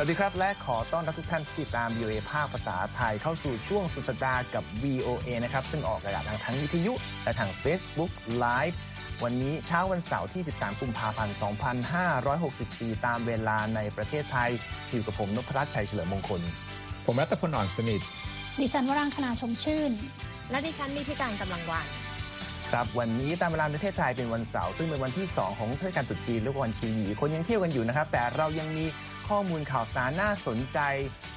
สวัสดีครับ และขอต้อนรับทุกท่านที่ติดตาม VOA ภาคภาษาไทยเข้าสู่ช่วงสุดสัปดาห์กับ VOA นะครับ ซึ่งออกอากาศทางทั้งวิทยุ และทาง Facebook Live วันนี้เช้าวันเสาร์ที่ 13 กุมภาพันธ์ 2564 ตามเวลาในประเทศไทย อยู่กับผมนพรัตน์ชัยเฉลิมมงคล ผมรัตพลอ่อนสนิท ดิฉันวรังคณาชมชื่น และดิฉันนิติการกำลังวันครับวันนี้ตามเวลาประเทศไทยเป็นวันเสาร์ซึ่งเป็นวันที่ 2 ของเทศกาลตรุษจีนและวันชีหยีคนยังเที่ยวกันอยู่นะครับ แต่เรายังมี ข้อมูลข่าวสารน่าสนใจ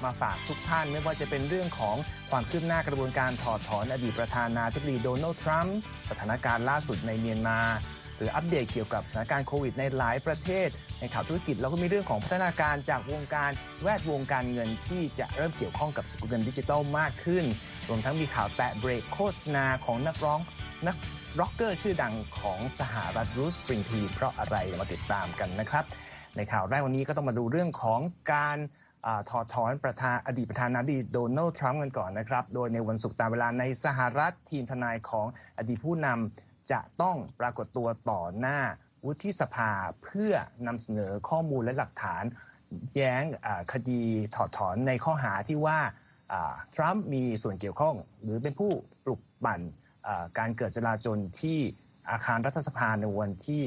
มาฝากทุกท่าน ไม่ว่าจะเป็นเรื่องของความคืบหน้ากระบวนการถอดถอนอดีตประธานาธิบดีโดนัลด์ทรัมป์สถานการณ์ล่าสุดในเมียนมา หรืออัปเดตเกี่ยวกับสถานการณ์โควิดในหลายประเทศ ในข่าวธุรกิจเราก็มีเรื่องของพัฒนาการจากวงการแวดวงการเงินที่จะเริ่มเกี่ยวข้องกับสกุลเงินดิจิทัลมากขึ้น รวมทั้งมีข่าวแตะเบรกโฆษณาของนักร้องนักร็อกเกอร์ชื่อดังของสหรัฐรูสสปริงทีเพราะอะไรมาติดตามกันนะครับ ในข่าวแรกวันนี้ก็ต้องมาดูเรื่องของการอถอดถอนประธานอดีตประธานาธิบดีโดนัลด์ทรัมป์กันก่อนนะครับ โดยในวันศุกร์ตามเวลาในสหรัฐทีมทนายของอดีตผู้นำจะต้องปรากฏตัวต่อหน้าวุฒิสภาเพื่อนำเสนอข้อมูลและหลักฐาน แย้งคดีถอดถอนในข้อหาที่ว่าทรัมป์มีส่วนเกี่ยวข้อง หรือเป็นผู้ปลุกปั่นการเกิดจลาจลที่อาคารรัฐสภาในวันที่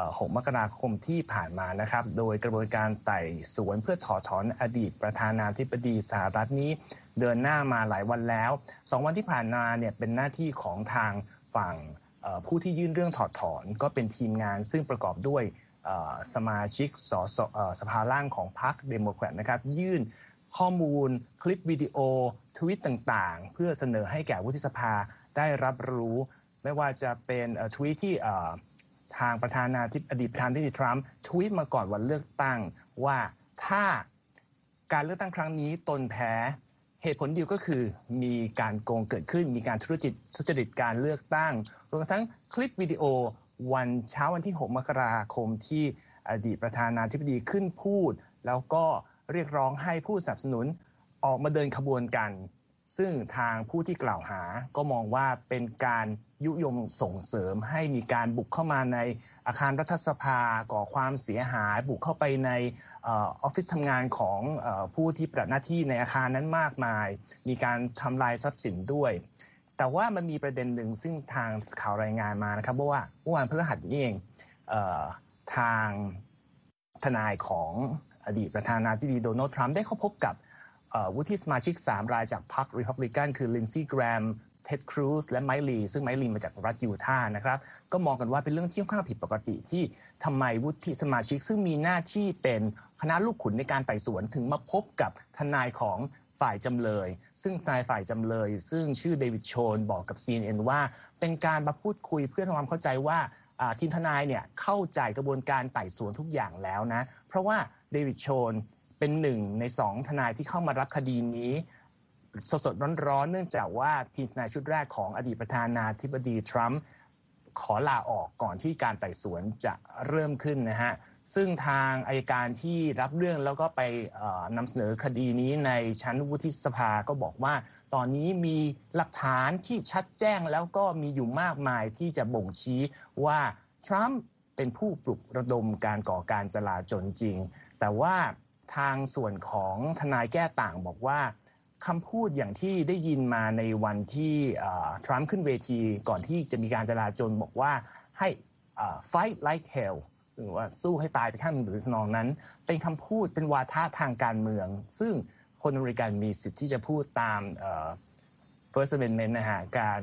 6 มกราคมที่ผ่านมานะครับ โดยกระบวนการไต่สวนเพื่อถอดถอนอดีตประธานาธิบดีสหรัฐนี้ เดินหน้ามาหลายวันแล้วสองวันที่ผ่านมาเนี่ยเป็นหน้าที่ของทางฝั่งผู้ที่ยื่นเรื่องถอดถอนก็เป็นทีมงานซึ่งประกอบด้วยสมาชิกสสสภาล่างของพรรคเดโมแครตนะครับ ยื่นข้อมูลคลิปวิดีโอ ทวิตต่างๆ เพื่อเสนอให้แก่วุฒิสภาได้รับรู้ ไม่ว่าจะเป็นทวีตที่ ทางประธานาธิบดีประธานาธิบดีทรัมป์ทวีตมาก่อนวันเลือกตั้งว่าถ้าการเลือกตั้งครั้งนี้ตนแพ้เหตุผลเดียวก็คือมีการโกงเกิดขึ้น มีการทุจริตทุจริตการเลือกตั้งรวมทั้งคลิปวิดีโอวันเช้าวันที่ 6 มกราคมที่อดีตประธานาธิบดีขึ้นพูด แล้วก็เรียกร้องให้ผู้สนับสนุนออกมาเดินขบวนกัน ซึ่งทางผู้ที่กล่าวหาก็มองว่าเป็นการ ยุยงส่งเสริมให้มีการบุกเข้ามาในอาคารรัฐสภาก่อความเสียหาย บุกเข้าไปในออฟฟิศทำงานของผู้ที่ปฏิบัติหน้าที่ในอาคารนั้นมากมาย มีการทำลายทรัพย์สินด้วย แต่ว่ามันมีประเด็นหนึ่งซึ่งทางข่าวรายงานมานะครับว่าเมื่อวานพฤหัสนี้เองทางทนายของอดีตประธานาธิบดีโดนัลด์ทรัมป์ได้เข้าพบกับวุฒิสมาชิก 3 รายจากพรรครีพับลิกันคือลินซี่แกรม เท็ดครูซและไมลีซึ่งไมลีมาจากรัฐยูทาห์นะครับ ก็มองกันว่าเป็นเรื่องที่ค่อนข้างผิดปกติที่ทำไมวุฒิสมาชิก ซึ่งมีหน้าที่เป็นคณะลูกขุนในการไต่สวนถึงมาพบกับทนายของฝ่ายจำเลย ซึ่งทนายฝ่ายจำเลย ซึ่งชื่อเดวิดโชนบอกกับ CNN ว่า เป็นการมาพูดคุยเพื่อทำความเข้าใจว่าทีมทนายเนี่ยเข้าใจกระบวนการไต่สวนทุกอย่างแล้วนะ เพราะว่าเดวิดโชนเป็นหนึ่งในสองทนายที่เข้ามารับคดีนี้ สดๆร้อนๆเนื่องจากว่าทีมทนายชุดแรกของอดีตประธานาธิบดีทรัมป์ขอลาออกก่อนที่การไต่สวนจะเริ่มขึ้นนะฮะซึ่งทางอายการที่รับเรื่องแล้วก็ไปนำเสนอคดีนี้ในชั้นวุฒิสภาก็บอกว่า ตอนนี้มีหลักฐานที่ชัดแจ้งแล้วก็มีอยู่มากมายที่จะบ่งชี้ว่าทรัมป์เป็นผู้ปลุกระดมการก่อการจลาจลจริง แต่ว่าทางส่วนของทนายแก้ต่างบอกว่า คำพูดอย่างที่ได้ยินมาในวันที่ทรัมป์ขึ้นเวทีก่อนที่จะมีการจลาจลบอกว่าให้ fight like hell หรือว่าสู้ให้ตายไปข้างหรือทนองนั้น เป็นคำพูดเป็นวาทะทางการเมือง ซึ่งคนอเมริกันมีสิทธิ์ที่จะพูดตาม First Amendment นะฮะการ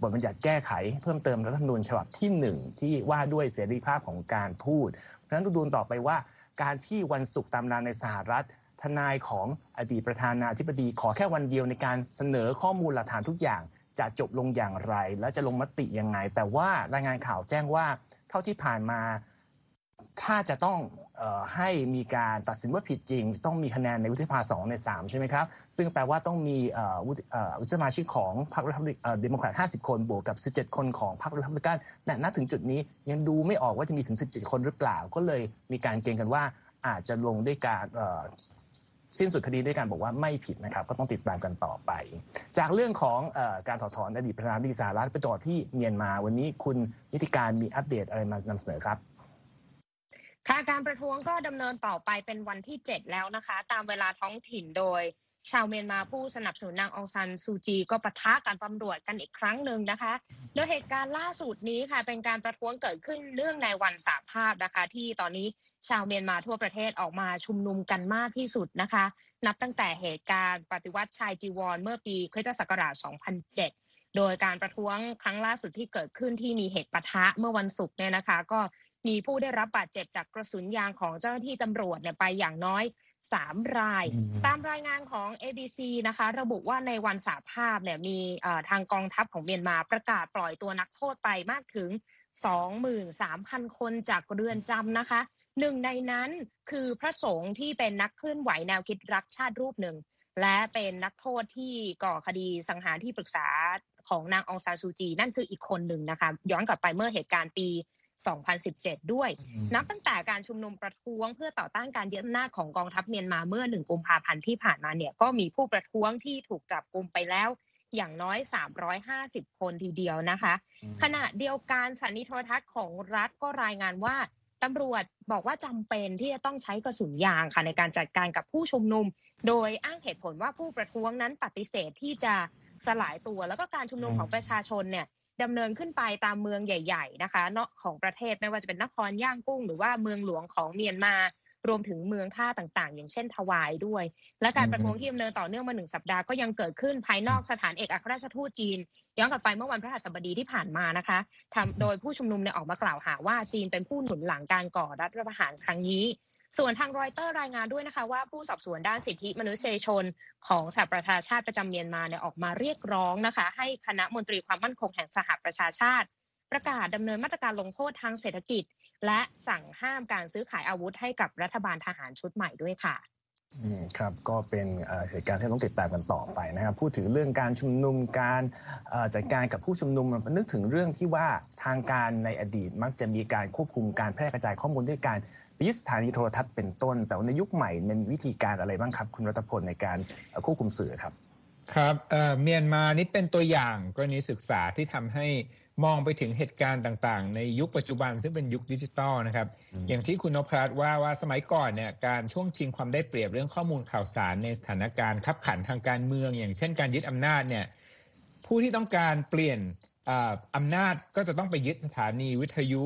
บทบัญญัติแก้ไขเพิ่มเติมรัฐธรรมนูญฉบับที่หนึ่งที่ว่าด้วยเสรีภาพของการพูด เพราะฉะนั้นดูต่อไปว่าการที่วันศุกร์ตามนานในสหรัฐ ทนายของอดีตประธานาธิบดี ขอแค่วันเดียวในการเสนอข้อมูลหลักฐานทุกอย่าง จะจบลงอย่างไร และจะลงมติยังไง แต่ว่ารายงานข่าวแจ้งว่าเท่าที่ผ่านมาถ้าจะต้องออให้มีการตัดสินว่าผิดจริง ต้องมีคะแนนในวุฒิสภาสองในสามใช่ไหมครับ ซึ่งแปลว่าต้องมีวุฒิสมาชิกของพรรครีพับลิกเดโมแครตห้าสิบคนบวกกับสิบเจ็ดคนของพรรครีพับลิกันณถึงจุดนี้ยังดูไม่ออกว่าจะมีถึงสิบเจ็ดคนหรือเปล่า ก็เลยมีการเก็งกันว่าอาจจะลงด้วยการ สิ้นสุดคดีด้วยการบอกว่าไม่ผิดนะครับ ก็ต้องติดตามกันต่อไป จากเรื่องของอการถอดถอนอดีตประธานาธิบดีสหรัฐไปต่อที่เมียนมา วันนี้คุณนิติการมีอัปเดตอะไรมานำเสนอครับค่ะการประท้วงก็ดำเนินต่อไปเป็นวันที่ 7 แล้วนะคะ ตามเวลาท้องถิ่นโดย ชาวเมียนมาผู้สนับสนุนนางองซันซูจี ก็ปะทะการตำรวจกันอีกครั้งหนึ่งนะคะ โดยเหตุการณ์ล่าสุดนี้ค่ะ เป็นการประท้วงเกิดขึ้นเรื่องในวันสาภาพนะคะ ที่ตอนนี้ ชาวเมียนมาทั่วประเทศออกมาชุมนุมกันมากที่สุดนะคะ นับตั้งแต่เหตุการณ์ปฏิวัติชายจีวรเมื่อปีคริสตศักราช 2007 โดยการประท้วงครั้งล่าสุดที่เกิดขึ้นที่มีเหตุปะทะเมื่อวันศุกร์เนี่ยนะคะ ก็มีผู้ได้รับบาดเจ็บจากกระสุนยางของเจ้าหน้าที่ตำรวจเนี่ยไปอย่างน้อย3ราย ตามรายงานของ ABC นะคะ ระบุว่าในวันสาภาพเนี่ยมีทางกองทัพของเมียนมาประกาศปล่อยตัวนักโทษไปมากถึง 23,000 คนจากเรือนจำนะคะ หนึ่งในนั้นคือพระสงฆ์ที่เป็นนักเคลื่อนไหวแนวคิดรักชาติรูปหนึ่ง และเป็นนักโทษที่ก่อคดีสังหารที่ปรึกษาของนางองซานซูจี นั่นคืออีกคนหนึ่งนะคะย้อนกลับไปเมื่อเหตุการณ์ปี 2017 ด้วย นับตั้งแต่การชุมนุมประท้วงเพื่อต่อต้านการยึดอำนาจของกองทัพเมียนมาเมื่อ1กุมภาพันธ์ที่ผ่านมาเนี่ยก็มีผู้ประท้วงที่ถูกจับกุมไปแล้วอย่างน้อย 350 คนทีเดียวนะคะ ขณะเดียวกันสถานีโทรทัศน์ของรัฐก็รายงานว่า ตำรวจบอกว่าจำเป็นที่จะต้องใช้กระสุนยางค่ะในการจัดการกับผู้ชุมนุม โดยอ้างเหตุผลว่าผู้ประท้วงนั้นปฏิเสธที่จะสลายตัว แล้วก็การชุมนุมของประชาชนเนี่ยดำเนินขึ้นไปตามเมืองใหญ่ ๆ นะคะเนาะของประเทศไม่ว่าจะเป็นนครย่างกุ้ง หรือว่าเมืองหลวงของเมียนมา รวมถึงเมืองท่าต่างๆ อย่างเช่นทวายด้วย และการประท้วงที่ดำเนินต่อเนื่องมาหนึ่งสัปดาห์ก็ยังเกิดขึ้นภายนอกสถานเอกอัครราชทูตจีนย้อนกลับไปเมื่อวันพฤหัสบดีที่ผ่านมานะคะทำโดยผู้ชุมนุมเนี่ยออกมากล่าวหาว่าจีนเป็นผู้หนุนหลังการก่อรัฐประหารครั้งนี้ส่วนทางรอยเตอร์รายงานด้วยนะคะว่าผู้สอบสวนด้านสิทธิมนุษยชน ของสหประชาชาติประจำเมียนมาเนี่ยออกมาเรียกร้องนะคะ ให้คณะมนตรีความมั่นคงแห่งสหประชาชาติ ประกาศดำเนินมาตรการลงโทษทางเศรษฐกิจ และสั่งห้ามการซื้อขายอาวุธให้กับรัฐบาลทหารชุดใหม่ด้วยค่ะอืมครับก็เป็นเหตุการณ์ที่ต้องติดตามกันต่อไปนะครับพูดถึงเรื่องการชุมนุมการจัดการกับผู้ชุมนุมมันนึกถึงเรื่องที่ว่าทางการในอดีตมักจะมีการควบคุมการแพร่กระจายข้อมูลด้วยการยึดสถานีโทรทัศน์เป็นต้น แต่ในยุคใหม่มันวิธีการอะไรบ้างครับ คุณรัตพลในการควบคุมสื่อครับ ครับเมียนมานี่เป็นตัวอย่างกรณีศึกษาที่ทำให้ มองไปถึงเหตุการณ์ต่างๆ ในยุคปัจจุบันซึ่งเป็นยุคดิจิตอลนะครับ อย่างที่คุณนพรัตน์ว่าว่าสมัยก่อนเนี่ยการช่วงชิงความได้เปรียบเรื่องข้อมูลข่าวสารในสถานการณ์ขับขันทางการเมือง อย่างเช่นการยึดอำนาจเนี่ยผู้ที่ต้องการเปลี่ยนอำนาจก็จะต้องไปยึดสถานีวิทยุ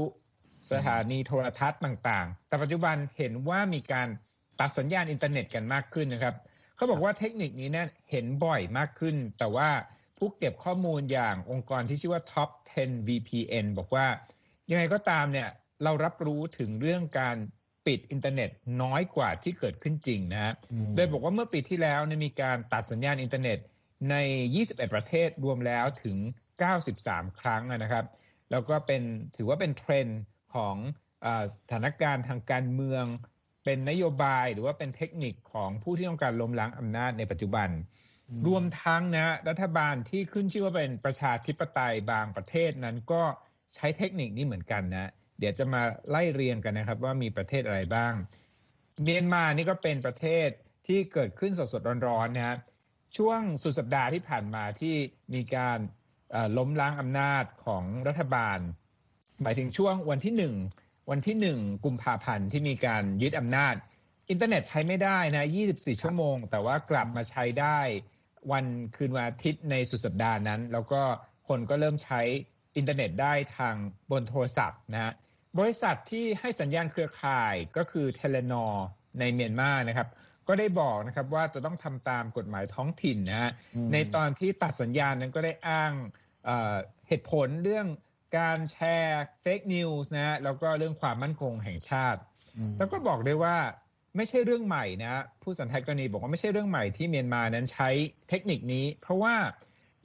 สถานีโทรทัศน์ต่างๆ แต่ปัจจุบันเห็นว่ามีการตัดสัญญาณอินเทอร์เน็ตกันมากขึ้นนะครับเขาบอกว่าเทคนิคนี้เนี่ยเห็นบ่อยมากขึ้น แต่ว่า ผู้เก็บข้อมูลอย่างองค์กรที่ชื่อว่า Top 10 VPN บอกว่า ยังไงก็ตามเนี่ยเรารับรู้ถึงเรื่องการปิดอินเทอร์เน็ตน้อยกว่าที่เกิดขึ้นจริงนะฮะโดยบอกว่าเมื่อปีที่แล้วเนี่ยมีการตัดสัญญาณอินเทอร์เน็ตใน 21 ประเทศรวมแล้วถึง 93 ครั้งนะครับ แล้วก็เป็นถือว่าเป็นเทรนด์ของสถานการณ์ทางการเมือง เป็นนโยบายหรือว่าเป็นเทคนิคของผู้ที่ต้องการล้มล้างอำนาจในปัจจุบัน รวมทั้งนะรัฐบาลที่ขึ้นชื่อว่าเป็นประชาธิปไตยบางประเทศนั้นก็ใช้เทคนิคนี้เหมือนกันนะ เดี๋ยวจะมาไล่เรียงกันนะครับ ว่ามีประเทศอะไรบ้าง เมียนมานี่ก็เป็นประเทศที่เกิดขึ้นสดๆร้อนๆนะฮะช่วงสุดสัปดาห์ที่ผ่านมาที่มีการล้มล้างอำนาจของรัฐบาล หมายถึงช่วงวันที่หนึ่งวันที่หนึ่งกุมภาพันธ์ที่มีการยึดอำนาจ อินเทอร์เน็ตใช้ไม่ได้นะ 24 ชั่วโมง แต่ว่ากลับมาใช้ได้ วันคืนวันอาทิตย์ในสุดสัปดาห์นั้น แล้วก็คนก็เริ่มใช้อินเทอร์เน็ตได้ทางบนโทรศัพท์นะฮะบริษัทที่ให้สัญญาณเครือข่ายก็คือเทเลนอร์ในเมียนมานะครับ ก็ได้บอกนะครับว่าจะต้องทำตามกฎหมายท้องถิ่นนะฮะในตอนที่ตัดสัญญาณนั้นก็ได้อ้างเหตุผลเรื่องการแชร์ fake news นะแล้วก็เรื่องความมั่นคงแห่งชาติ แล้วก็บอกได้ว่า ไม่ใช่เรื่องใหม่นะผู้สันทัดกรณีบอกว่าไม่ใช่เรื่องใหม่ที่เมียนมานั้นใช้เทคนิคนี้ เพราะว่า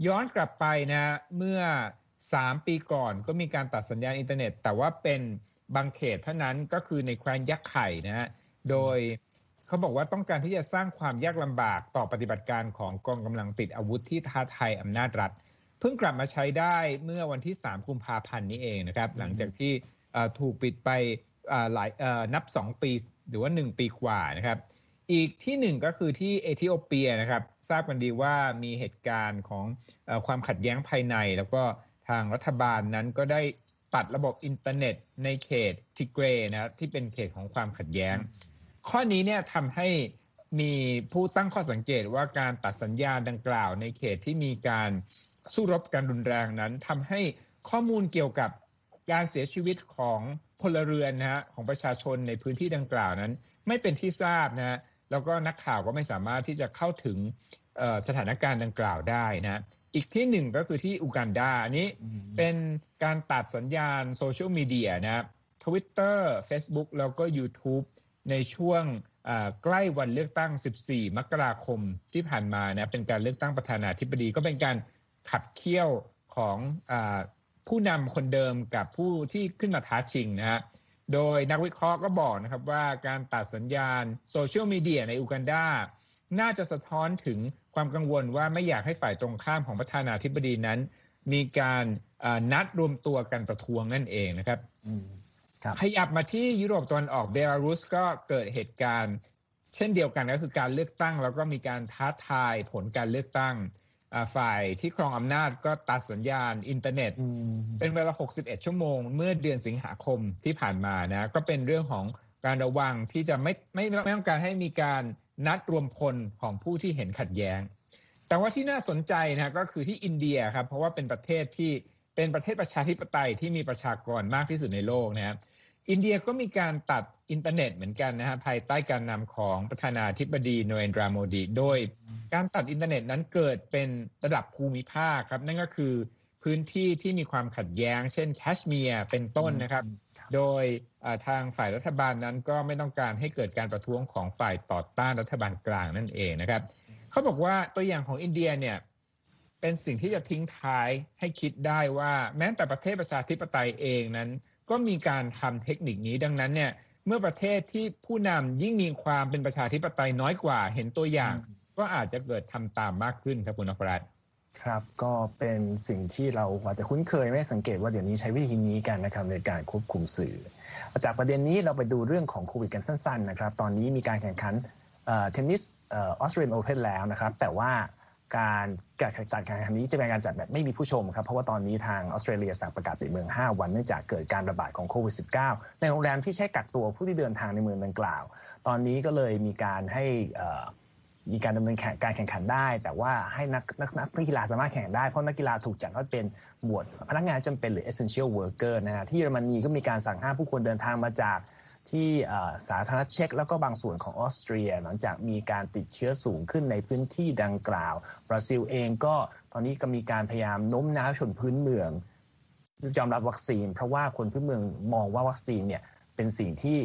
ย้อนกลับไปนะเมื่อ 3 ปีก่อนก็มีการตัดสัญญาณอินเทอร์เน็ต แต่ว่าเป็นบางเขตเท่านั้นก็คือในแคว้นยักษ์ไข่นะฮะโดยเขาบอกว่าต้องการที่จะสร้างความยากลำบากต่อปฏิบัติการของกองกำลังติดอาวุธที่ท้าทายอำนาจรัฐ เพิ่งกลับมาใช้ได้เมื่อวันที่ 3 กุมภาพันธ์นี้เองนะครับ หลังจากที่ถูกปิดไป หลายนับ 2 ปีหรือว่า 1 ปีกว่านะครับ อีกที่หนึ่งก็คือที่เอธิโอเปียนะครับ ทราบกันดีว่ามีเหตุการณ์ของความขัดแย้งภายใน แล้วก็ทางรัฐบาลนั้นก็ได้ตัดระบบอินเทอร์เน็ตในเขตทิเกรนะที่เป็นเขตของความขัดแย้ง ข้อนี้เนี่ยทำให้มีผู้ตั้งข้อสังเกตว่าการตัดสัญญาณดังกล่าวในเขตที่มีการสู้รบกันรุนแรงนั้นทำให้ข้อมูลเกี่ยวกับ การเสียชีวิตของพลเรือนนะฮะของประชาชนในพื้นที่ดังกล่าวนั้น ไม่เป็นที่ทราบนะฮะแล้วก็นักข่าวก็ไม่สามารถที่จะเข้าถึงสถานการณ์ดังกล่าวได้นะอีกที่หนึ่งก็คือที่อูกันดาอันนี้เป็นการตัดสัญญาณโซเชียลมีเดียนะทวิตเตอร์เฟซบุ๊กแล้วก็ YouTube ในช่วงใกล้วันเลือกตั้ง 14 มกราคมที่ผ่านมานะเป็นการเลือกตั้งประธานาธิบดีก็เป็นการขับเคี่ยวของอ ผู้นำคนเดิมกับผู้ที่ขึ้นมาท้าชิงนะฮะโดยนักวิเคราะห์ก็บอกนะครับว่าการตัดสัญญาณโซเชียลมีเดียในอูกันดาน่าจะสะท้อนถึงความกังวลว่าไม่อยากให้ฝ่ายตรงข้ามของประธานาธิบดีนั้น มีการนัดรวมตัวกันประท้วงนั่นเองนะครับขยับมาที่ยุโรปตะวันออกเบลารุสก็เกิดเหตุการณ์ เช่นเดียวกันก็คือการเลือกตั้ง แล้วก็มีการท้าทายผลการเลือกตั้ง ฝ่ายที่ครองอำนาจก็ตัดสัญญาณอินเทอร์เน็ต เป็นเวลา 61 ชั่วโมง เมื่อเดือนสิงหาคมที่ผ่านมานะก็เป็นเรื่องของการระวังที่จะไม่ไม่ไม่ต้องการให้มีการนัดรวมพลของผู้ที่เห็นขัดแย้ง แต่ว่าที่น่าสนใจนะก็คือที่อินเดียครับเพราะว่าเป็นประเทศที่เป็นประเทศประชาธิปไตยที่มีประชากรมากที่สุดในโลกนะครับอินเดียก็มีการตัด อินเทอร์เน็ตเหมือนกันนะฮะภายใต้การนำของประธานาธิบดีนเรนทราโมดี โดยการตัดอินเทอร์เน็ตนั้นเกิดเป็นระดับภูมิภาคครับ นั่นก็คือพื้นที่ที่มีความขัดแย้ง เช่นแคชเมียร์เป็นต้นนะครับ โดยทางฝ่ายรัฐบาลนั้นก็ไม่ต้องการให้เกิดการประท้วงของฝ่ายต่อต้านรัฐบาลกลางนั่นเองนะครับ เขาบอกว่าตัวอย่างของอินเดียเนี่ยเป็นสิ่งที่จะทิ้งท้ายให้คิดได้ว่าแม้แต่ประเทศประชาธิปไตยเองนั้น ก็มีการทำเทคนิคนี้ดังนั้นเนี่ย เมื่อประเทศที่ผู้นำยิ่งมีความเป็นประชาธิปไตยน้อยกว่า เห็นตัวอย่าง ก็อาจจะเกิดทำตามมากขึ้นครับคุณนพรัตน์ครับก็เป็นสิ่งที่เราอาจจะคุ้นเคยไม่สังเกตว่าเดี๋ยวนี้ใช้วิธีนี้กันนะครับในการควบคุมสื่อ จากประเด็นนี้เราไปดูเรื่องของโควิดกันสั้นๆนะครับตอนนี้มีการแข่งขันเทนนิสออสเตรเลียนโอเพนแล้วนะครับแต่ว่า การการจัดการแข่งขันนี้จะเป็นการจัดแบบไม่มีผู้ชมครับ เพราะว่าตอนนี้ทางออสเตรเลียสั่งประกาศปิดเมือง 5 วันเนื่องจากเกิดการระบาดของโควิด -19 ในโรงแรมที่ใช้กักตัวผู้ที่เดินทางในเมืองดังกล่าว ตอนนี้ก็เลยมีการให้มีการดำเนินการแข่งขันได้ แต่ว่าให้นักนักนักกีฬาสามารถแข่งได้ เพราะนักกีฬาถูกจัดว่าเป็นหมวดพนักงานจำเป็นหรือ essential worker นะฮะที่เยอรมนีก็มีการสั่งห้ามผู้คนเดินทางมาจาก ที่สาธารณเช็กแล้วก็บางส่วนของออสเตรีย หลังจากมีการติดเชื้อสูงขึ้นในพื้นที่ดังกล่าว บราซิลเองก็ตอนนี้ก็มีการพยายามโน้มน้าวชนพื้นเมืองยอมรับวัคซีน เพราะว่าคนพื้นเมืองมองว่าวัคซีนเนี่ยเป็นสิ่งที่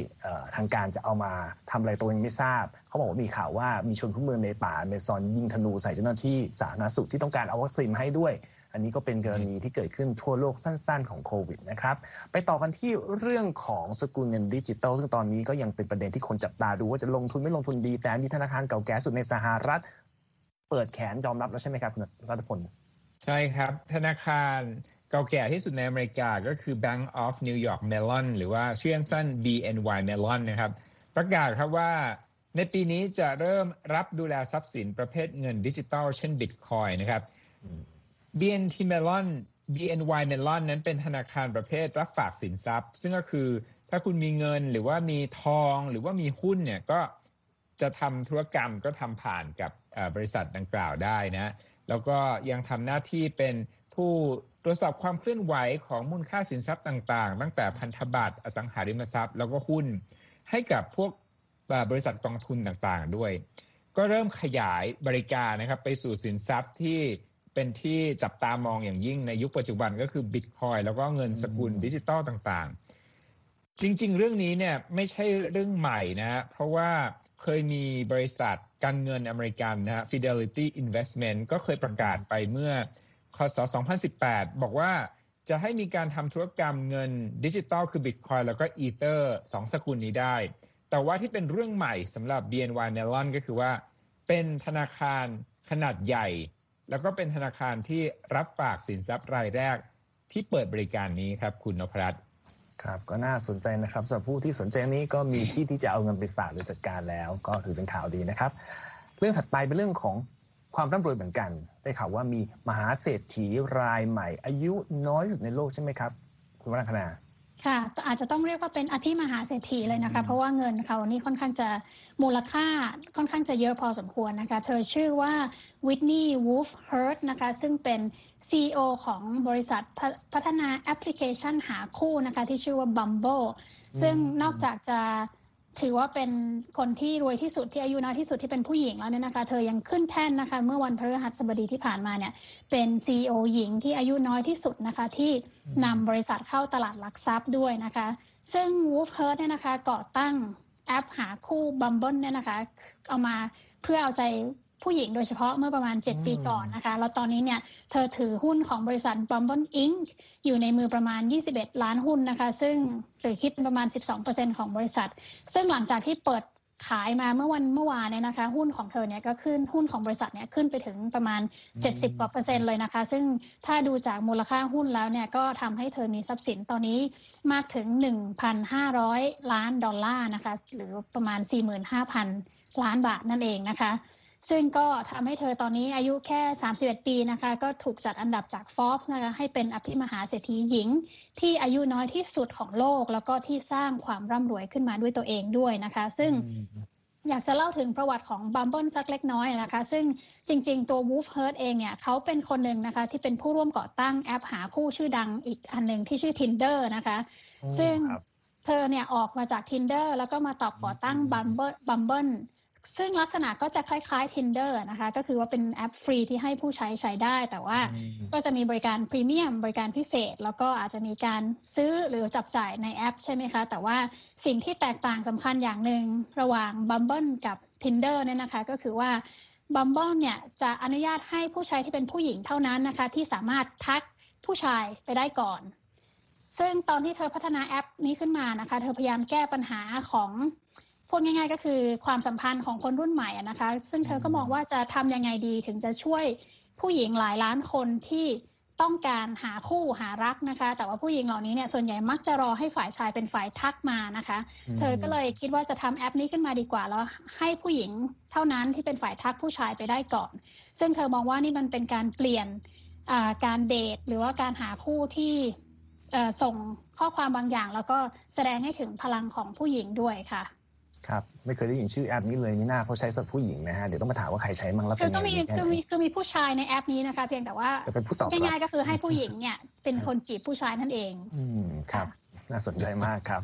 ทางการจะเอามาทำอะไรตัวเองไม่ทราบ เขาบอกว่ามีข่าวว่ามีชนพื้นเมืองในป่าเมซอนยิงธนูใส่เจ้าหน้าที่สาธารณสุขที่ต้องการเอาวัคซีนมาให้ด้วย อันนี้ก็เป็นกรณีที่เกิดขึ้นทั่วโลกสั้น ๆ ของโควิดนะครับ ไปต่อกันที่เรื่องของสกุลเงินดิจิตอลซึ่งตอนนี้ก็ยังเป็นประเด็นที่คนจับตาดูว่าจะลงทุนไม่ลงทุนดี แต่มีธนาคารเก่าแก่สุดในสหรัฐ เปิดแขนยอมรับแล้วใช่ไหมครับคุณรัตพลใช่ครับ ธนาคารเก่าแก่ที่สุดในอเมริกาก็คือ Bank of New York Mellon หรือว่าชื่อสั้น BNY Mellon นะครับ ประกาศครับว่าในปีนี้จะเริ่มรับดูแลทรัพย์สินประเภทเงินดิจิตอลเช่นบิตคอยนะครับ BNT Melon BNY Melon นั้นเป็นธนาคารประเภทรับฝากสินทรัพย์ ซึ่งก็คือถ้าคุณมีเงินหรือว่ามีทองหรือว่ามีหุ้นเนี่ยก็จะทำธุรกรรมก็ทำผ่านกับบริษัทดังกล่าวได้นะแล้วก็ยังทำหน้าที่เป็นผู้ตรวจสอบความเคลื่อนไหวของมูลค่าสินทรัพย์ต่างๆ ตั้งแต่พันธบัตรอสังหาริมทรัพย์ แล้วก็หุ้นให้กับพวกบริษัทกองทุนต่างๆด้วย ก็เริ่มขยายบริการนะครับไปสู่สินทรัพย์ที่ เป็นที่จับตามองอย่างยิ่งในยุคปัจจุบันก็คือบิตคอยน์แล้วก็เงินสกุลดิจิตอลต่างๆ จริง ๆ เรื่องนี้เนี่ยไม่ใช่เรื่องใหม่นะ เพราะว่าเคยมีบริษัทการเงินอเมริกันนะฮะ Fidelity Investment ก็เคยประกาศไปเมื่อคศ 2018 บอกว่าจะให้มีการทำธุรกรรมเงินดิจิตอลคือบิตคอยน์แล้วก็อีเธอร์สองสกุลนี้ได้ แต่ว่าที่เป็นเรื่องใหม่สำหรับ BNY Mellon ก็คือว่า เป็นธนาคารขนาดใหญ่ แล้วก็เป็นธนาคารที่รับฝากสินทรัพย์รายแรกที่เปิดบริการนี้ครับคุณนพรัตน์ครับก็น่าสนใจนะครับสำหรับผู้ที่สนใจนี้ก็มีที่ที่จะเอาเงินไปฝากหรือจัดการแล้ว ก็ถือเป็นข่าวดีนะครับ เรื่องถัดไปเป็นเรื่องของความร่ำรวยเหมือนกัน ได้ข่าวว่ามีมหาเศรษฐีรายใหม่ อายุน้อยสุดในโลกใช่ไหมครับ คุณวรังคณา ค่ะอาจจะต้องเรียกว่าเป็นอภิมหาเศรษฐีเลยนะคะ เพราะว่าเงินเขานี่ค่อนข้างจะมูลค่าค่อนข้างจะเยอะพอสมควรนะคะ เธอชื่อว่าวิทนีย์วูฟเฮิร์ตนะคะ ซึ่งเป็น CEO ของบริษัทพัฒนาแอปพลิเคชันหาคู่นะคะ ที่ชื่อว่า Bumble ซึ่งนอกจากจะ ถือว่าเป็นคนที่รวยที่สุดที่อายุน้อยที่สุดที่เป็นผู้หญิงแล้วเนี่ยนะคะเธอยังขึ้นแท่นนะคะ เมื่อวันพฤหัสบดีที่ผ่านมาเนี่ย เป็น CEO หญิงที่อายุน้อยที่สุดนะคะ ที่นำบริษัทเข้าตลาดหลักทรัพย์ด้วยนะคะ ซึ่งวูฟเฮิร์ตเนี่ยนะคะก่อตั้งแอปหาคู่ Bumble เนี่ยนะคะ เอามาเพื่อเอาใจ ผู้หญิงโดยเฉพาะเมื่อประมาณ 7 ปีก่อนนะคะแล้วตอนนี้เนี่ยเธอถือหุ้นของบริษัท Bumble Inc. อยู่ในมือประมาณ 21 ล้านหุ้นนะคะ ซึ่งหรือคิดเป็นประมาณ 12%ของบริษัท ซึ่งหลังจากที่เปิดขายมาเมื่อวันเมื่อวานเนี่ยนะคะ หุ้นของเธอเนี่ยก็ขึ้นหุ้นของบริษัทเนี่ยขึ้นไปถึงประมาณ 70 กว่าเปอร์เซ็นต์เลยนะคะ ซึ่งถ้าดูจากมูลค่าหุ้นแล้วเนี่ยก็ทำให้เธอมีทรัพย์สินตอนนี้มากถึง 1,500 ล้านดอลลาร์นะคะ หรือประมาณ 45,000 ล้านบาทนั่นเองนะคะ ซึ่งก็ทำให้เธอตอนนี้อายุแค่ 31 ปีนะคะ ก็ถูกจัดอันดับจาก Forbes นะคะ ให้เป็นอภิมหาเศรษฐีหญิง ที่อายุน้อยที่สุดของโลก แล้วก็ที่สร้างความร่ำรวยขึ้นมาด้วยตัวเองด้วยนะคะ ซึ่งอยากจะเล่าถึงประวัติของ Bumble สักเล็กน้อยนะคะ ซึ่งจริง ๆ ตัว Wolf h e r t เองเนี่ยเขาเป็นคนหนึ่งนะคะ ที่เป็นผู้ร่วมก่อตั้งแอปหาคู่ชื่อดังอีกอันหนึ่งที่ชื่อ Tinder นะคะ ซึ่งเธอเนี่ยออกมาจาก Tinder แล้วก็มาตอบก่อตั้ง Bumble Bumble ซึ่งลักษณะก็จะคล้ายๆ Tinder นะคะ ก็คือว่าเป็นแอปฟรีที่ให้ผู้ใช้ใช้ได้ แต่ว่าก็จะมีบริการพรีเมียม บริการพิเศษ แล้วก็อาจจะมีการซื้อหรือจับจ่ายในแอปใช่ไหมคะ แต่ว่าสิ่งที่แตกต่างสำคัญอย่างหนึ่งระหว่าง Bumble กับ Tinder เนี่ยนะคะ ก็คือว่า Bumble เนี่ยจะอนุญาตให้ผู้ใช้ที่เป็นผู้หญิงเท่านั้นนะคะ ที่สามารถทักผู้ชายไปได้ก่อน ซึ่งตอนที่เธอพัฒนาแอปนี้ขึ้นมานะคะ เธอพยายามแก้ปัญหาของ พูดง่ายๆ ก็คือความสัมพันธ์ของคนรุ่นใหม่นะคะ ซึ่งเธอก็มองว่าจะทำยังไงดีถึงจะช่วยผู้หญิงหลายล้านคนที่ต้องการหาคู่หารักนะคะ แต่ว่าผู้หญิงเหล่านี้เนี่ยส่วนใหญ่มักจะรอให้ฝ่ายชายเป็นฝ่ายทักมานะคะ เธอก็เลยคิดว่าจะทำแอปนี้ขึ้นมาดีกว่าแล้วให้ผู้หญิงเท่านั้นที่เป็นฝ่ายทักผู้ชายไปได้ก่อน ซึ่งเธอมองว่านี่มันเป็นการเปลี่ยนการเดทหรือว่าการหาคู่ที่ส่งข้อความบางอย่าง แล้วก็แสดงให้ถึงพลังของผู้หญิงด้วยค่ะ ครับไม่เคยได้ยินชื่อแอปนี้เลยนี่น่าเขาใช้สำหรับผู้หญิงนะฮะเดี๋ยวต้องมาถามว่าใครใช้มั้งแล้วคือก็มีคือมีคือมีผู้ชายในแอปนี้นะคะ เพียงแต่ว่าเป็นผู้ตอบง่ายๆก็คือให้ผู้หญิงเนี่ยเป็นคนจีบผู้ชายนั่นเอง อืมครับ น่าสนใจมากครับ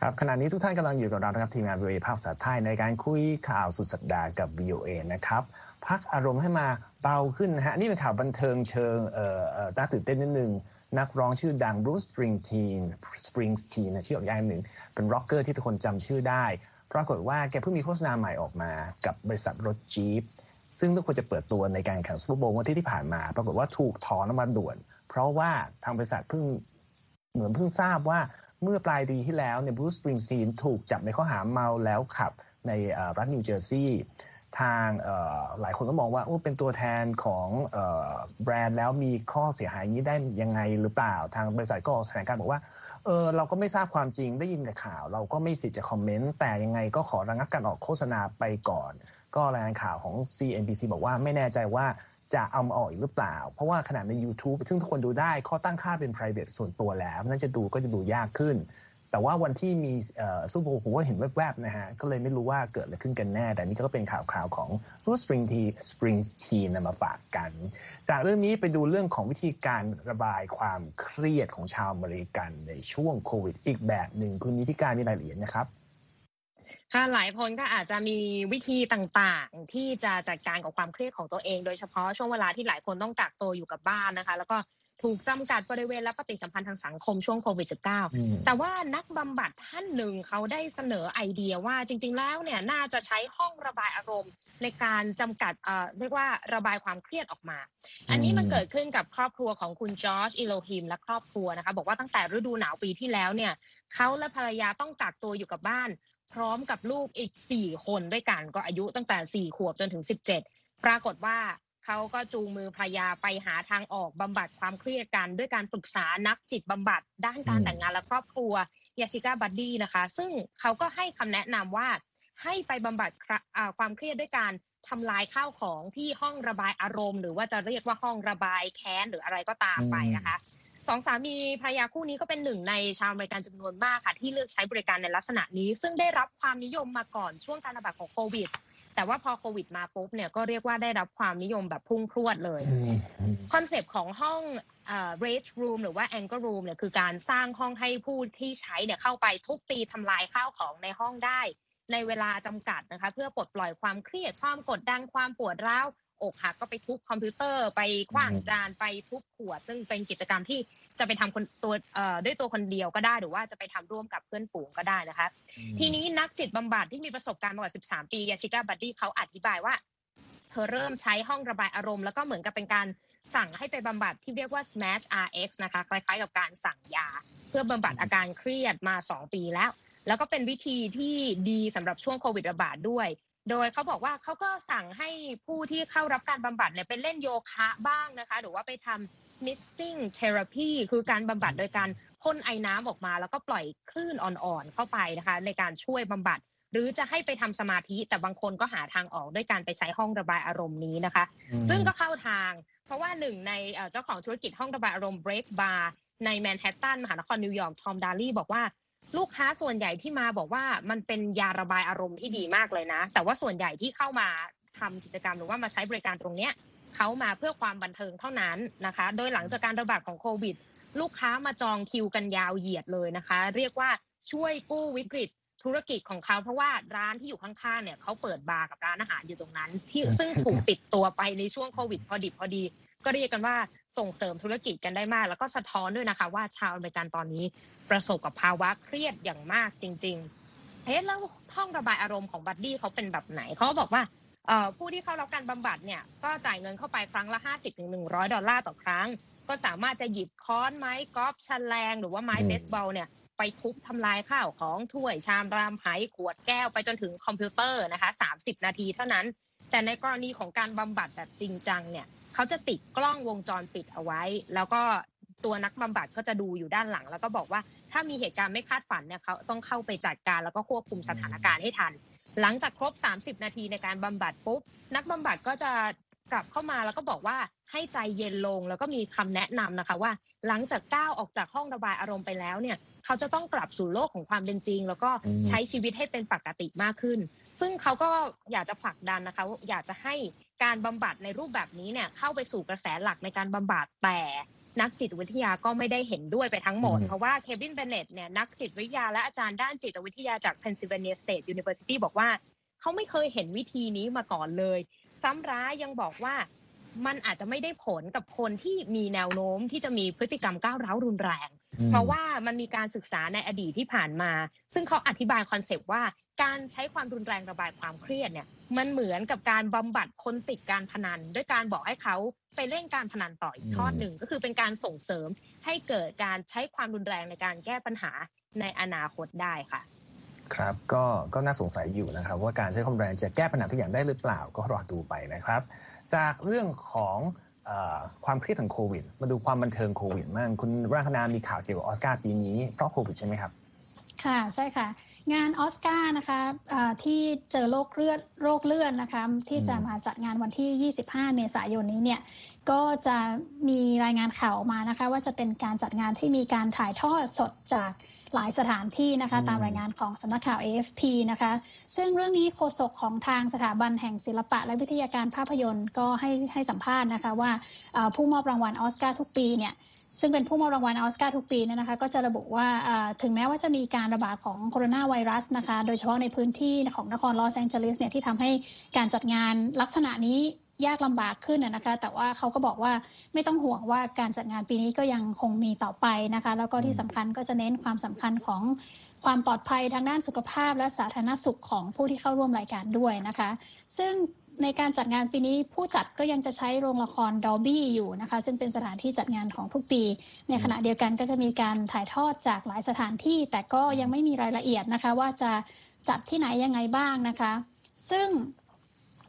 ครับขณะนี้ทุกท่านกำลังอยู่กับเรานะครับทีมงาน VOA ภาคภาษาไทยในการคุยข่าวสุดสัปดาห์กับ VOA นะครับพักอารมณ์ให้มาเบาขึ้นนะฮะนี่เป็นข่าวบันเทิงเชิงเอ่อเอ่อน่าตื่นเต้นนิดนึง นักร้องชื่อดังบรูซสปริงทีนสปริงสตีนชื่อออกยากหนึ่งเป็นร็อกเกอร์ที่ทุกคนจำชื่อได้ ปรากฏว่าแกเพิ่งมีโฆษณาใหม่ออกมากับบริษัทรถจี๊ปซึ่งทุกคนจะเปิดตัวในการแข่งซูเปอร์โบวล์วันที่ที่ผ่านมา ปรากฏว่าถูกถอนออกมาด่วน เพราะว่าทางบริษัทเพิ่งเหมือนเพิ่งทราบว่าเมื่อปลายปีที่แล้วเนี่ยบรูซสปริงสตีนถูกจับในข้อหาเมาแล้วขับในรัฐนิวเจอร์ซีย์ทางหลายคนก็มองว่าโอ้เป็นตัวแทนของแบรนด์แล้วมีข้อเสียหายนี้ได้ยังไงหรือเปล่า ทางบริษัทก็แถลงการบอกว่า เออเราก็ไม่ทราบความจริงได้ยินแต่ข่าว เราก็ไม่สิทธิ์จะคอมเมนต์แต่ยังไงก็ขอระงับการออกโฆษณาไปก่อน ก็รายงานข่าวของ CNBC บอกว่าไม่แน่ใจว่าจะเอามาออกอีกหรือเปล่า เพราะว่าขนาดใน YouTube ซึ่งทุกคนดูได้ข้อตั้งค่าเป็น private ส่วนตัวแล้วนั่นจะดูก็จะดูยากขึ้น แต่ว่าวันที่มีซูเปอร์โบว์ผมก็เห็นแวบๆนะฮะก็เลยไม่รู้ว่าเกิดอะไรขึ้นกันแน่ แต่นี่ก็เป็นข่าวคราวของรูสปริงทีสปริงทีนำมาฝากกัน จากเรื่องนี้ไปดูเรื่องของวิธีการระบายความเครียดของชาวอเมริกันในช่วงโควิด อีกแบบหนึ่งคุณนิธิการมีรายละเอียดนะครับค่ะหลายคนก็อาจจะมีวิธีต่างๆ ที่จะจัดการกับความเครียดของตัวเอง โดยเฉพาะช่วงเวลาที่หลายคนต้องกักตัวอยู่กับบ้านนะคะ แล้วก็ ถูกจำกัดบริเวณและปฏิสัมพันธ์ทางสังคมช่วงโควิด -19 แต่ว่านักบำบัดท่านหนึ่งเขาได้เสนอไอเดียว่าจริง ๆ แล้วเนี่ยน่าจะใช้ห้องระบายอารมณ์ ในการจำกัดเอ่อเรียกว่าระบายความเครียดออกมา อันนี้มันเกิดขึ้นกับครอบครัวของคุณจอร์จอิโลฮิมและครอบครัวนะคะบอกว่าตั้งแต่ฤดูหนาวปีที่แล้วเนี่ยเขาและภรรยาต้องกักตัวอยู่กับบ้าน พร้อมกับลูกอีก 4 คนด้วยกันก็อายุตั้งแต่ 4 ขวบจนถึง 17 ปรากฏว่า เขาก็จูงมือภรรยาไปหาทางออกบำบัดความเครียดกัน ด้วยการปรึกษานักจิตบำบัดด้านการแต่งงานและครอบครัวยาชิก้าบัดดี้นะคะ ซึ่งเขาก็ให้คำแนะนำว่าให้ไปบำบัดความเครียดด้วยการทำลายข้าวของที่ห้องระบายอารมณ์ หรือว่าจะเรียกว่าห้องระบายแค้นหรืออะไรก็ตามไปนะคะสองสามีภรรยาคู่นี้ก็เป็นหนึ่งในชาวอเมริกันจำนวนมากค่ะ ที่เลือกใช้บริการในลักษณะนี้ ซึ่งได้รับความนิยมมาก่อนช่วงการระบาดของโควิด แต่ว่าพอโควิดมาปุ๊บเนี่ยก็เรียกว่าได้รับความนิยมแบบพุ่งพรวดเลยคอนเซปต์ของห้องเอ่อ rage room หรือว่า anger room เนี่ยคือการสร้างห้องให้ผู้ที่ใช้เนี่ยเข้าไปทุบตีทำลายข้าวของในห้องได้ ในเวลาจำกัดนะคะ เพื่อปลดปล่อยความเครียดความกดดันความปวดร้าว อกหักก็ไปทุบคอมพิวเตอร์ไปขว้างจานไปทุบขวด ซึ่งเป็นกิจกรรมที่จะไปทำคนตัวเอ่อด้วยตัวคนเดียวก็ได้หรือว่าจะไปทำร่วมกับเพื่อนฝูงก็ได้นะคะ ทีนี้นักจิตบำบัดที่มีประสบการณ์มากว่า 13 ปียาชิก้าบัดดี้เขาอธิบายว่า เธอเริ่มใช้ห้องระบายอารมณ์แล้วก็เหมือนกับเป็นการสั่งให้ไปบำบัดที่เรียกว่า Smash RX นะคะคล้ายๆ กับการสั่งยา เพื่อบำบัดอาการเครียดมา 2 ปีแล้ว แล้วก็เป็นวิธีที่ดีสำหรับช่วงโควิดระบาดด้วย โดยเขาบอกว่าเขาก็สั่งให้ผู้ที่เข้ารับการบำบัดเนี่ยไปเล่นโยคะบ้างนะคะ หรือว่าไปทำ misting therapy คือการบำบัดโดยการพ่นไอ้น้ำออกมา แล้วก็ปล่อยคลื่นอ่อนๆเข้าไปนะคะ ในการช่วยบำบัด หรือจะให้ไปทำสมาธิ แต่บางคนก็หาทางออกด้วยการไปใช้ห้องระบายอารมณ์นี้นะคะ ซึ่งก็เข้าทาง เพราะว่าหนึ่งในเอ่อเจ้าของธุรกิจห้องระบายอารมณ์ Break Bar ในแมนฮัตตันมหานครนิวยอร์กทอมดาลี่บอกว่า ลูกค้าส่วนใหญ่ที่มาบอกว่ามันเป็นยาระบายอารมณ์ที่ดีมากเลยนะ แต่ว่าส่วนใหญ่ที่เข้ามาทำกิจกรรมหรือว่ามาใช้บริการตรงเนี้ยเขามาเพื่อความบันเทิงเท่านั้นนะคะ โดยหลังจากการระบาดของโควิด ลูกค้ามาจองคิวกันยาวเหยียดเลยนะคะ เรียกว่าช่วยกู้วิกฤตธุรกิจของเขาเพราะว่าร้านที่อยู่ข้างๆเนี่ยเขาเปิดบาร์กับร้านอาหารอยู่ตรงนั้น ที่ซึ่งถูกปิดตัวไปในช่วงโควิดพอดิบพอดี ก็เรียกกันว่าส่งเสริมธุรกิจกันได้มาก แล้วก็สะท้อนด้วยนะคะ ว่าชาวอเมริกันตอนนี้ประสบกับภาวะเครียดอย่างมากจริง ๆ เอ๊ะแล้วห้องระบายอารมณ์ของบัดดี้เขาเป็นแบบไหนเขาก็บอกว่าเอ่อผู้ที่เข้ารับการบำบัดเนี่ยก็จ่ายเงินเข้าไปครั้งละ 50-100ถึง100ดอลลาร์ต่อครั้ง ก็สามารถจะหยิบค้อนไม้กอล์ฟชะแลงหรือว่าไม้อืมเบสบอลเนี่ยไปทุบทำลายข้าวของถ้วยชามรามไหขวดแก้วไปจนถึงคอมพิวเตอร์นะคะ30 นาทีเท่านั้น แต่ในกรณีของการบำบัดแบบจริงจังเนี่ย เขาจะติดกล้องวงจรปิดเอาไว้ แล้วก็ตัวนักบำบัดก็จะดูอยู่ด้านหลัง แล้วก็บอกว่าถ้ามีเหตุการณ์ไม่คาดฝันเนี่ยเขาต้องเข้าไปจัดการแล้วก็ควบคุมสถานการณ์ให้ทัน หลังจากครบ 30 นาทีในการบำบัดปุ๊บนักบำบัดก็จะ กลับเข้ามาแล้วก็บอกว่าให้ใจเย็นลงแล้วก็มีคำแนะนำนะคะว่าหลังจากก้าวออกจากห้องระบายอารมณ์ไปแล้วเนี่ย เขาจะต้องกลับสู่โลกของความเป็นจริง แล้วก็อืมใช้ชีวิตให้เป็นปกติมากขึ้น ซึ่งเขาก็อยากจะผลักดันนะคะว่าอยากจะให้การบำบัดในรูปแบบนี้เนี่ยเข้าไปสู่กระแสหลักในการบำบัดแต่นักจิตวิทยาก็ไม่ได้เห็นด้วยไปทั้งหมดอืมเพราะว่าเควินเบเนตเนี่ยนักจิตวิทยาและอาจารย์ด้านจิตวิทยาจาก Pennsylvania State University บอกว่า เขาไม่เคยเห็นวิธีนี้มาก่อนเลย ซ้ำร้ายยังบอกว่ามันอาจจะไม่ได้ผลกับคนที่มีแนวโน้มที่จะมีพฤติกรรมก้าวร้าวรุนแรง เพราะว่ามันมีการศึกษาในอดีตที่ผ่านมา ซึ่งเขาอธิบายคอนเซปต์ว่าการใช้ความรุนแรงระบายความเครียดเนี่ย มันเหมือนกับการบำบัดคนติดการพนัน ด้วยการบอกให้เขาไปเล่นการพนันต่ออีกทอดหนึ่งก็คือเป็นการส่งเสริมให้เกิดการใช้ความรุนแรงในการแก้ปัญหาในอนาคตได้ค่ะ ครับก็ก็น่าสงสัยอยู่นะครับ ว่าการใช้ความแรงจะแก้ปัญหาทุกอย่างได้หรือเปล่าก็รอดูไปนะครับ จากเรื่องของอความเครียดของโควิด มาดูความบันเทิงโควิดบ้างคุณร่างคณามีข่าวเกี่ยวกับออสการ์ปีนี้เพราะโควิดใช่ไหมครับค่ะใช่ค่ะ งานออสการ์นะคะที่เจอโรคเลือดโรคเลือนนะคะที่จะมมาจัดงานวันที่ 25 เมษายนนี้เนี่ยก็จะมีรายงานข่าวออกมานะคะ ว่าจะเป็นการจัดงานที่มีการถ่ายทอดสดจาก หลายสถานที่นะคะอืมตามรายงานของสำนักข่าว AFP นะคะ ซึ่งเรื่องนี้โฆษกของทางสถาบันแห่งศิลปะ และวิทยาการภาพยนตร์ก็ให้ให้สัมภาษณ์นะคะว่าอ่าผู้มอบรางวัลออสการ์ทุกปีเนี่ยซึ่งเป็นผู้มอบรางวัลออสการ์ทุกปีเนี่ยนะคะ ก็จะระบุว่าอ่าถึงแม้ว่าจะมีการระบาดของโคโรนาไวรัสนะคะ โดยเฉพาะในพื้นที่ของนครลอสแองเจลิสเนี่ยที่ทำให้การจัดงานลักษณะนี้ ยากลำบากขึ้นนะคะ แต่ว่าเขาก็บอกว่าไม่ต้องห่วงว่าการจัดงานปีนี้ก็ยังคงมีต่อไปนะคะ แล้วก็ที่สำคัญก็จะเน้นความสำคัญของความปลอดภัยทางด้านสุขภาพและสาธารณสุขของผู้ที่เข้าร่วมรายการด้วยนะคะ ซึ่งในการจัดงานปีนี้ผู้จัดก็ยังจะใช้โรงละครดอ b บี้อยู่นะคะ ซึ่งเป็นสถานที่จัดงานของทุกปี ในขณะเดียวกันก็จะมีการถ่ายทอดจากหลายสถานที่ แต่ก็ยังไม่มีรายละเอียดนะคะ ว่าจะจัดที่ไหนยังไงบ้างนะคะ ซึ่ง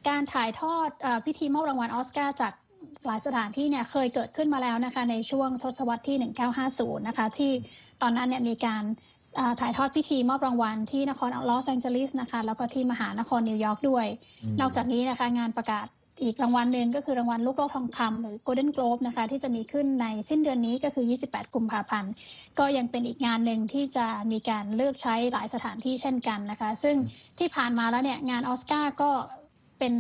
การถ่ายทอดเออพิธีมอบรางวัลออสการ์จากหลายสถานที่เนี่ยเคยเกิดขึ้นมาแล้วนะคะในช่วงทศวรรษที่ 1950 นะคะที่ตอนนั้นเนี่ยมีการอ่าถ่ายทอดพิธีมอบรางวัลที่นครลอสแองเจลิสนะคะแล้วก็ที่มหานครนิวยอร์กด้วย นอกจากนี้นะคะงานประกาศอีกรางวัลหนึ่งก็คือรางวัลลูกโลกทองคำหรือ Golden Globe นะคะที่จะมีขึ้นในสิ้นเดือนนี้ก็คือ 28 กุมภาพันธ์ ก็ยังเป็นอีกงานหนึ่งที่จะมีการเลือกใช้หลายสถานที่เช่นกันนะคะ ซึ่งที่ผ่านมาแล้วเนี่ยงานออสการ์ก็ เป็น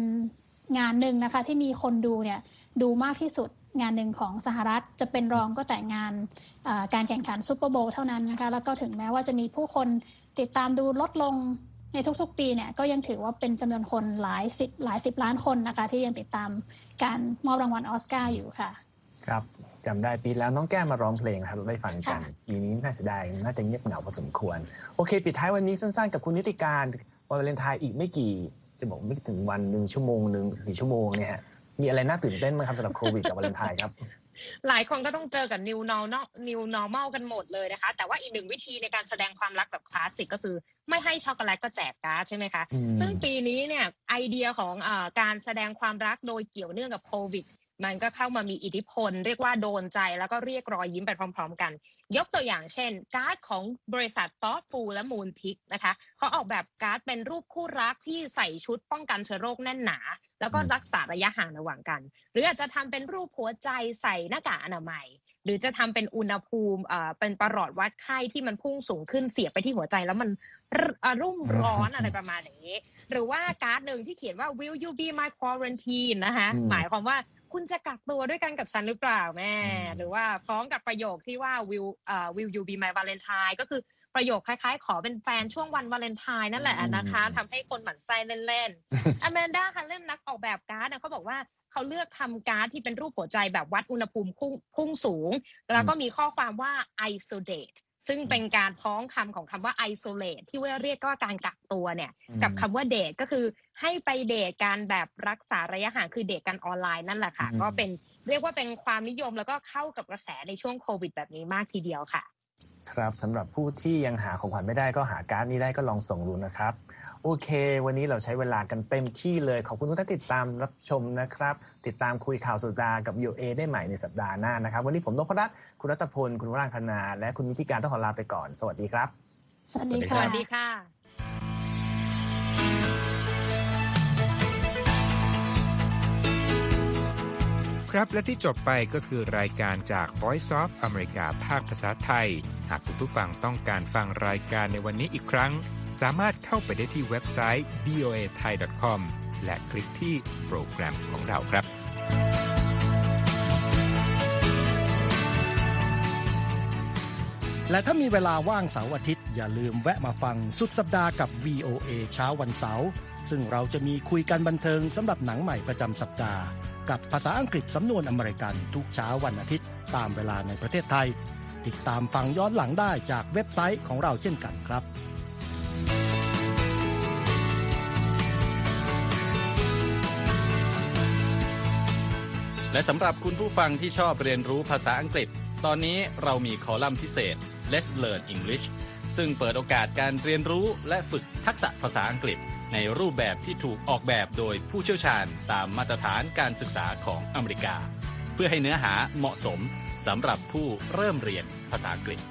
งานหนึ่งนะคะที่มีคนดูเนี่ยดูมากที่สุดงานหนึ่งของสหรัฐจะเป็นรองก็แต่งานการแข่งขันซูเปอร์โบว์เท่านั้นนะคะแล้วก็ถึงแม้ว่าจะมีผู้คนติดตามดูลดลงในทุกๆ ปีเนี่ยก็ยังถือว่าเป็นจำนวนคนหลายสิบหลายสิบล้านคนนะคะ ที่ยังติดตามการมอบรางวัลออสการ์อยู่ค่ะ ครับจำได้ปีแล้วน้องแก้มมาร้องเพลงครับเราได้ฟังกันปีนี้น่าเสียดายน่าจะเงียบเหงาพอสมควร โอเค ปิดท้ายวันนี้สั้นๆ กับคุณนิติการวันวาเลนไทน์อีกไม่กี่ จะบอกไม่ถึงวันหนึ่งชั่วโมงหนึ่งหรือชั่วโมงเนี่ยมีอะไรน่าตื่นเต้นไหมครับสำหรับโควิดกับวาเลนไทน์ครับหลายคนก็ต้องเจอกับ new normal new normal กันหมดเลยนะคะ แต่ว่าอีกหนึ่งวิธีในการแสดงความรักแบบคลาสสิกก็คือ ไม่ให้ช็อกโกแลตก็แจกการ์ดใช่ไหมคะ ซึ่งปีนี้เนี่ยไอเดียของอการแสดงความรักโดยเกี่ยวเนื่องกับโควิด มันก็เข้ามามีอิทธิพล เรียกว่าโดนใจแล้วก็เรียกรอยยิ้มไปพร้อม ๆ กัน ยกตัวอย่างเช่น การ์ดของบริษัท Thoughtful และ Moonpig นะคะเขาออกแบบการ์ดเป็นรูปคู่รักที่ใส่ชุดป้องกันเชื้อโรคแน่นหนา แล้วก็รักษาระยะห่างระหว่างกัน หรืออาจจะทำเป็นรูปหัวใจใส่หน้ากากอนามัยหรือจะทำเป็นอุณหภูมิเป็นประหลอดวัดไข้ที่มันพุ่งสูงขึ้นเสียบไปที่หัวใจแล้วมันรุ่มร้อนอะไรประมาณอย่างนี้ หรือว่าการ์ดหนึ่งที่เขียนว่า will you be my quarantine นะคะหมายความว่า คุณจะกักตัวด้วยกันกับฉันหรือเปล่าแม่ หรือว่าพร้อมกับประโยคที่ว่า will uh, will you be my valentine ก็คือประโยคคล้ายๆ ขอเป็นแฟนช่วงวันวาเลนไทน์นั่นแหละนะคะทำให้คนหมั่นไส้เล่นๆอแมนด้าคันเล่มนักออกแบบการ์ดเขาบอกว่าเขาเลือกทำการ์ดที่เป็นรูปหัวใจแบบวัดอุณหภูมิพุ่งสูง แล้วก็มีข้อความว่า isolate ซึ่งเป็นการพ้องคำของคำว่า isolate ที่ว่าเรียกว่าการกักตัวเนี่ยกับคำว่าเดทก็คือให้ไปเดทการแบบรักษาระยะห่างคือเดทกันออนไลน์นั่นแหละค่ะ ก็เป็นเรียกว่าเป็นความนิยมแล้วก็เข้ากับกระแสในช่วงโควิด แบบนี้มากทีเดียวค่ะ ครับสำหรับผู้ที่ยังหาของขวัญไม่ได้ก็หาการ์ดนี้ได้ก็ลองส่งดูนะครับ โอเค วันนี้เราใช้เวลากันเต็มที่เลย ขอบคุณทุกท่านติดตามรับชมนะครับ ติดตามคุยข่าวสุดากับ VOA ได้ใหม่ในสัปดาห์หน้านะครับ วันนี้ผมนพรัตน์คุณรัตพล คุณวรางคณาและคุณมิธิการต้องขอลาไปก่อน สวัสดีครับ สวัสดีค่ะ สวัสดีค่ะครับและที่จบไปก็คือรายการจาก Voice of อเมริกาภาคภาษาไทย หากคุณผู้ฟังต้องการฟังรายการในวันนี้อีกครั้ง สามารถเข้าไปได้ที่เว็บไซต์ voa thai com และคลิกที่โปรแกรมของเราครับ และถ้ามีเวลาว่างเสาร์อาทิตย์ อย่าลืมแวะมาฟังสุดสัปดาห์กับ VOA เช้าวันเสาร์ซึ่งเราจะมีคุยกันบันเทิงสำหรับหนังใหม่ประจำสัปดาห์ กับภาษาอังกฤษสำนวนอเมริกันทุกเช้าวันอาทิตย์ ตามเวลาในประเทศไทย ติดตามฟังย้อนหลังได้จากเว็บไซต์ของเราเช่นกันครับ และสำหรับคุณผู้ฟังที่ชอบเรียนรู้ภาษาอังกฤษ ตอนนี้เรามีคอลัมน์พิเศษ Let's Learn English ซึ่งเปิดโอกาสการเรียนรู้และฝึกทักษะภาษาอังกฤษ ในรูปแบบที่ถูกออกแบบโดยผู้เชี่ยวชาญตามมาตรฐานการศึกษาของอเมริกา เพื่อให้เนื้อหาเหมาะสมสำหรับผู้เริ่มเรียนภาษาอังกฤษ